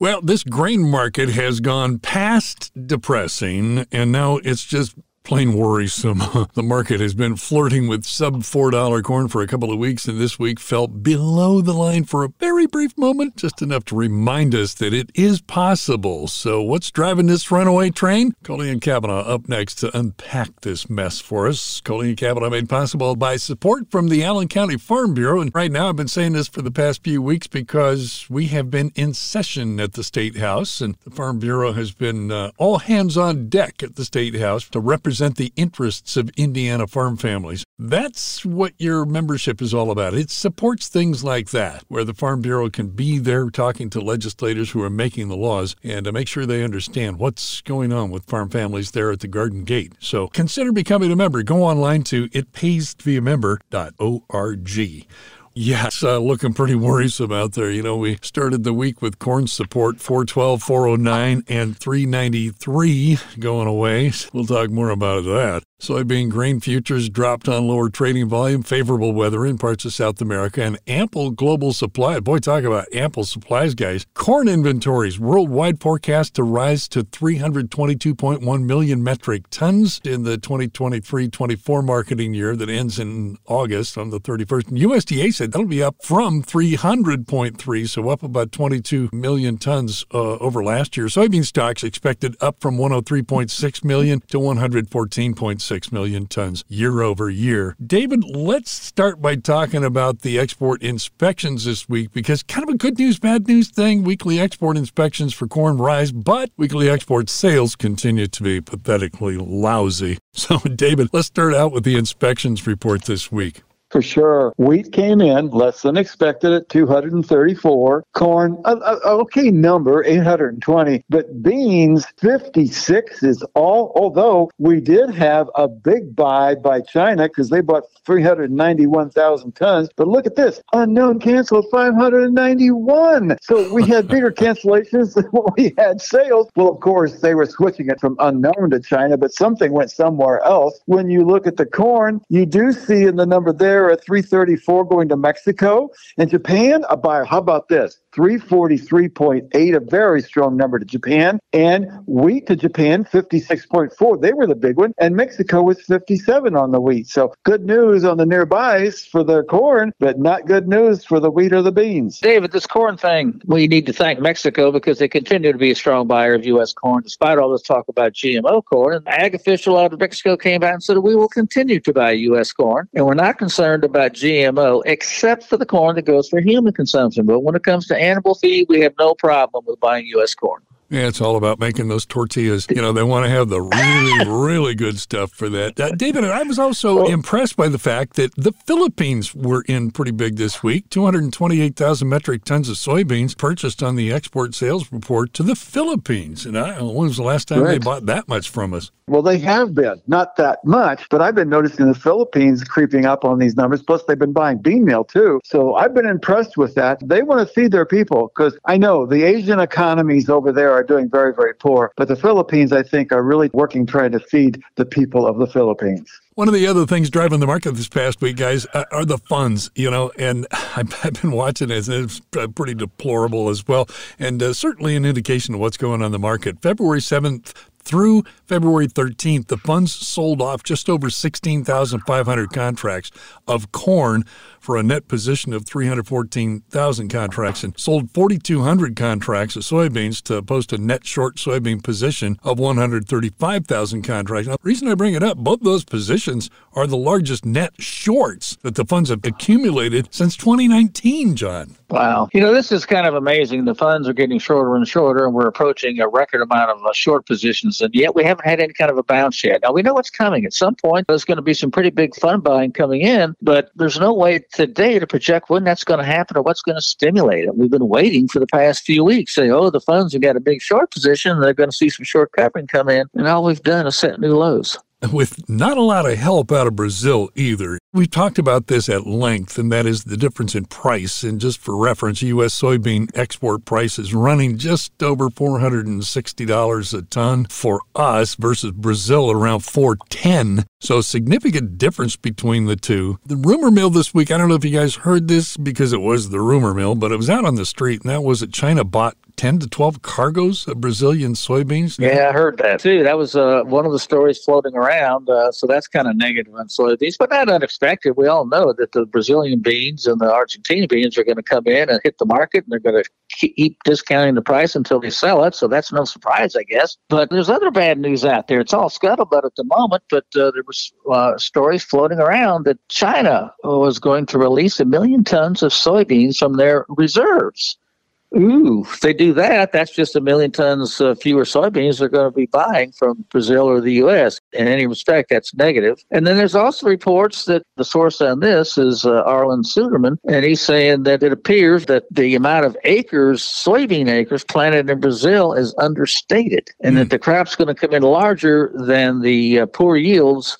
Well, this grain market has gone past depressing, and now it's just plain worrisome. the market has been flirting with sub $4 corn for a couple of weeks, and this week fell below the line for a very brief moment, just enough to remind us that it is possible. So, what's driving this runaway train? Kohli and Cavanaugh up next to unpack this mess for us. Kohli and Cavanaugh made possible by support from the Allen County Farm Bureau. And right now, I've been saying this for the past few weeks because we have been in session at the State House, and the Farm Bureau has been uh, all hands on deck at the State House to represent represent the interests of Indiana farm families. That's what your membership is all about. It supports things like that, where the Farm Bureau can be there talking to legislators who are making the laws and to make sure they understand what's going on with farm families there at the Garden Gate. So consider becoming a member. Go online to itpaystobemember.org. Yes, uh, looking pretty worrisome out there. You know, we started the week with corn support 412, 409, and 393 going away. We'll talk more about that. Soybean grain futures dropped on lower trading volume, favorable weather in parts of South America, and ample global supply. Boy, talk about ample supplies, guys. Corn inventories worldwide forecast to rise to 322.1 million metric tons in the 2023 24 marketing year that ends in August on the 31st. And USDA said that'll be up from 300.3, so up about 22 million tons uh, over last year. Soybean stocks expected up from 103.6 million to 114.6 1.6 million tons year over year. David, let's start by talking about the export inspections this week because kind of a good news, bad news thing. Weekly export inspections for corn rise, but weekly export sales continue to be pathetically lousy. So, David, let's start out with the inspections report this week. For sure. Wheat came in less than expected at 234. Corn, a, a, okay number, 820. But beans, 56 is all, although we did have a big buy by China because they bought 391,000 tons. But look at this unknown canceled 591. So we had bigger cancellations than we had sales. Well, of course, they were switching it from unknown to China, but something went somewhere else. When you look at the corn, you do see in the number there there at 334 going to Mexico. And Japan, uh, a buyer. How about this? 343.8, a very strong number to Japan. And wheat to Japan, 56.4. They were the big one. And Mexico was 57 on the wheat. So good news on the nearbys for the corn, but not good news for the wheat or the beans. David, this corn thing, we need to thank Mexico because they continue to be a strong buyer of U.S. corn despite all this talk about GMO corn. And ag official out of Mexico came out and said, we will continue to buy U.S. corn. And we're not concerned about GMO except for the corn that goes for human consumption. But when it comes to animal feed, we have no problem with buying U.S. corn. Yeah, it's all about making those tortillas. You know, they want to have the really, really good stuff for that. Uh, David, I was also well, impressed by the fact that the Philippines were in pretty big this week. 228,000 metric tons of soybeans purchased on the export sales report to the Philippines. And I, when was the last time right. they bought that much from us? Well, they have been. Not that much, but I've been noticing the Philippines creeping up on these numbers. Plus, they've been buying bean meal too. So I've been impressed with that. They want to feed their people because I know the Asian economies over there are doing very, very poor. But the Philippines, I think, are really working trying to feed the people of the Philippines. One of the other things driving the market this past week, guys, uh, are the funds, you know, and I've been watching it, and it's pretty deplorable as well, and uh, certainly an indication of what's going on in the market. February 7th through February 13th, the funds sold off just over 16,500 contracts of corn for a net position of 314,000 contracts and sold 4,200 contracts of soybeans to post a net short soybean position of 135,000 contracts. Now, the reason I bring it up, both those positions are the largest net shorts that the funds have accumulated since 2019, John. Wow. You know, this is kind of amazing. The funds are getting shorter and shorter, and we're approaching a record amount of short positions, and yet we haven't had any kind of a bounce yet. Now, we know what's coming. At some point, there's going to be some pretty big fund buying coming in, but there's no way today to project when that's going to happen or what's going to stimulate it. We've been waiting for the past few weeks, saying, oh, the funds have got a big short position, they're going to see some short covering come in, and all we've done is set new lows with not a lot of help out of Brazil either. We've talked about this at length, and that is the difference in price. And just for reference, U.S. soybean export price is running just over $460 a ton for us versus Brazil around 410 So significant difference between the two. The rumor mill this week, I don't know if you guys heard this because it was the rumor mill, but it was out on the street, and that was that China bought 10 to 12 cargoes of Brazilian soybeans. Yeah, I heard that too. That was uh, one of the stories floating around. Uh, so that's kind of negative on soybeans, but not unexpected. We all know that the Brazilian beans and the Argentina beans are going to come in and hit the market, and they're going to keep discounting the price until they sell it. So that's no surprise, I guess. But there's other bad news out there. It's all scuttlebutt at the moment, but uh, there was uh, stories floating around that China was going to release a million tons of soybeans from their reserves. Ooh, if they do that, that's just a million tons uh, fewer soybeans they're going to be buying from Brazil or the U.S. In any respect, that's negative. And then there's also reports that the source on this is uh, Arlan Suderman, and he's saying that it appears that the amount of acres, soybean acres planted in Brazil is understated, and mm. that the crop's going to come in larger than the uh, poor yields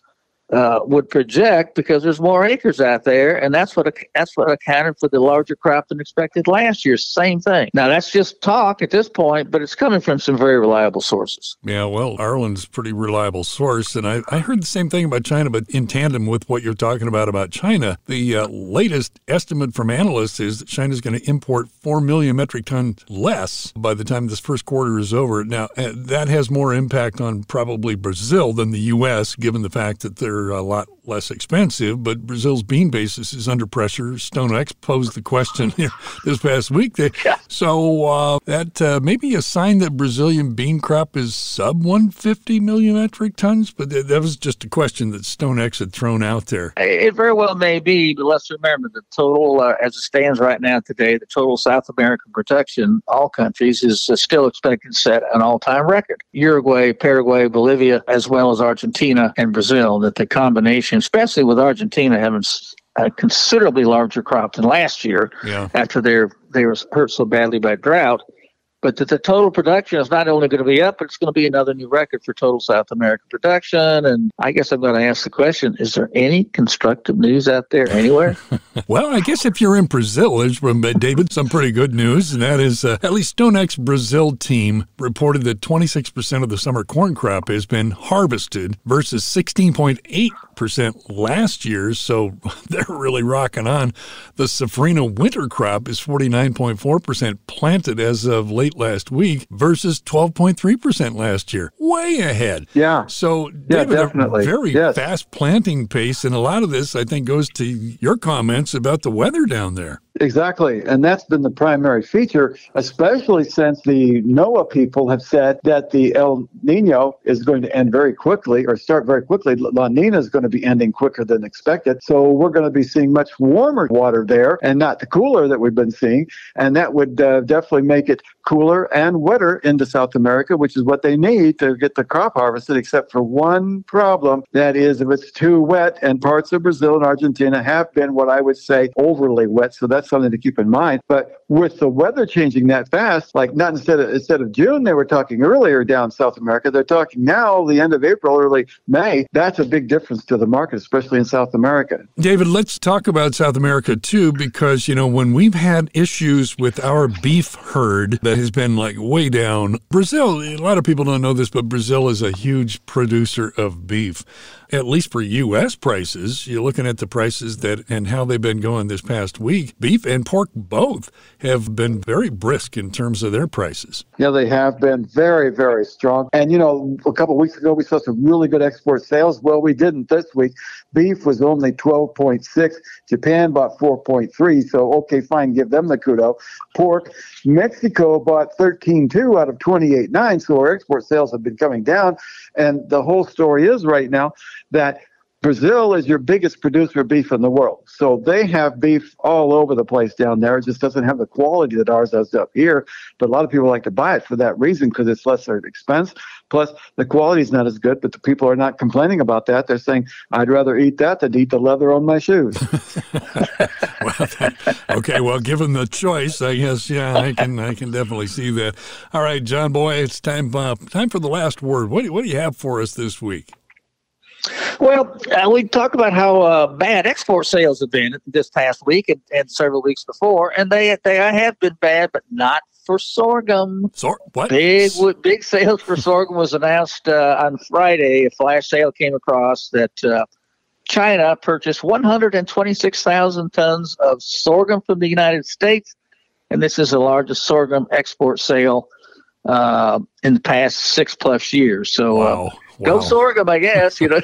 uh, would project because there's more acres out there, and that's what that's what accounted for the larger crop than expected last year. Same thing. Now that's just talk at this point, but it's coming from some very reliable sources. Yeah, well, Arlan's pretty reliable source, and I, I heard the same thing about China, but in tandem with what you're talking about about China, the uh, latest estimate from analysts is that China's going to import four million metric tons less by the time this first quarter is over. Now uh, that has more impact on probably Brazil than the U.S., given the fact that they're a lot less expensive, but Brazil's bean basis is under pressure. StoneX posed the question this past week. So uh, that uh, may be a sign that Brazilian bean crop is sub 150 million metric tons, but that was just a question that StoneX had thrown out there. It very well may be, but let's remember the total, uh, as it stands right now today, the total South American production, all countries, is uh, still expected to set an all-time record. Uruguay, Paraguay, Bolivia, as well as Argentina and Brazil, that the combination especially with Argentina having a considerably larger crop than last year yeah. after they they were hurt so badly by drought but that the total production is not only going to be up, it's going to be another new record for total South American production. And I guess I'm going to ask the question is there any constructive news out there anywhere? well, I guess if you're in Brazil, there's, from David, some pretty good news. And that is uh, at least StoneX Brazil team reported that 26% of the summer corn crop has been harvested versus 16.8% last year. So they're really rocking on. The Safrinha winter crop is 49.4% planted as of late last week versus 12.3% last year. Way ahead. Yeah. So, yeah, David, definitely. very yes. fast planting pace. And a lot of this, I think, goes to your comments about the weather down there. Exactly. And that's been the primary feature, especially since the NOAA people have said that the El Nino is going to end very quickly or start very quickly. La Nina is going to be ending quicker than expected. So we're going to be seeing much warmer water there and not the cooler that we've been seeing. And that would uh, definitely make it cooler and wetter into South America, which is what they need to get the crop harvested, except for one problem. That is, if it's too wet, and parts of Brazil and Argentina have been what I would say overly wet. So that's something to keep in mind. But with the weather changing that fast, like not instead of instead of June, they were talking earlier down South America. They're talking now, the end of April, early May. That's a big difference to the market, especially in South America. David, let's talk about South America too, because you know when we've had issues with our beef herd that has been like way down. Brazil, a lot of people don't know this, but Brazil is a huge producer of beef at least for U.S. prices, you're looking at the prices that and how they've been going this past week. Beef and pork both have been very brisk in terms of their prices. Yeah, they have been very, very strong. And, you know, a couple weeks ago, we saw some really good export sales. Well, we didn't this week. Beef was only 12.6. Japan bought 4.3. So, okay, fine, give them the kudo. Pork, Mexico bought 13.2 out of 28.9. So our export sales have been coming down. And the whole story is right now that Brazil is your biggest producer of beef in the world. So they have beef all over the place down there. It just doesn't have the quality that ours does up here. But a lot of people like to buy it for that reason because it's lesser expense. Plus, the quality is not as good, but the people are not complaining about that. They're saying, I'd rather eat that than eat the leather on my shoes. well, okay, well, given the choice, I guess, yeah, I can I can definitely see that. All right, John Boy, it's time, uh, time for the last word. What do, what do you have for us this week? Well, uh, we talk about how uh, bad export sales have been this past week and, and several weeks before, and they they have been bad, but not for sorghum. Sor- what? Big big sales for sorghum was announced uh, on Friday. A flash sale came across that uh, China purchased 126,000 tons of sorghum from the United States and this is the largest sorghum export sale uh, in the past six plus years. So uh, Wow. go sorghum, I guess. You know,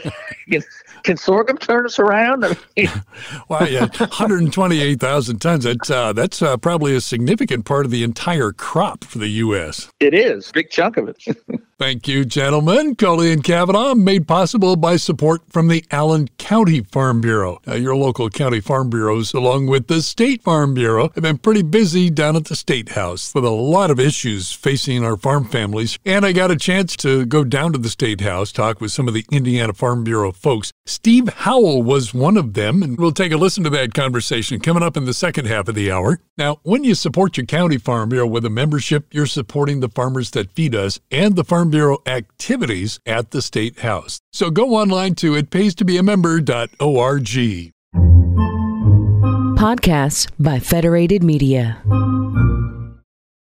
can, sorghum turn us around? I mean, Wow, yeah, 128,000 tons. That's uh, that's uh, probably a significant part of the entire crop for the U.S. it is big chunk of it. Thank you, gentlemen. Kohli and Cavanaugh, made possible by support from the Allen County Farm Bureau. Now, your local county farm bureaus, along with the State Farm Bureau, have been pretty busy down at the State House with a lot of issues facing our farm families. And I got a chance to go down to the State House, talk with some of the Indiana Farm Bureau folks. Steve Howell was one of them, and we'll take a listen to that conversation coming up in the second half of the hour. Now, when you support your county farm bureau with a membership, you're supporting the farmers that feed us and the Farm Bureau activities at the State House. So go online to itpaystobeamember.org. Podcasts by Federated Media.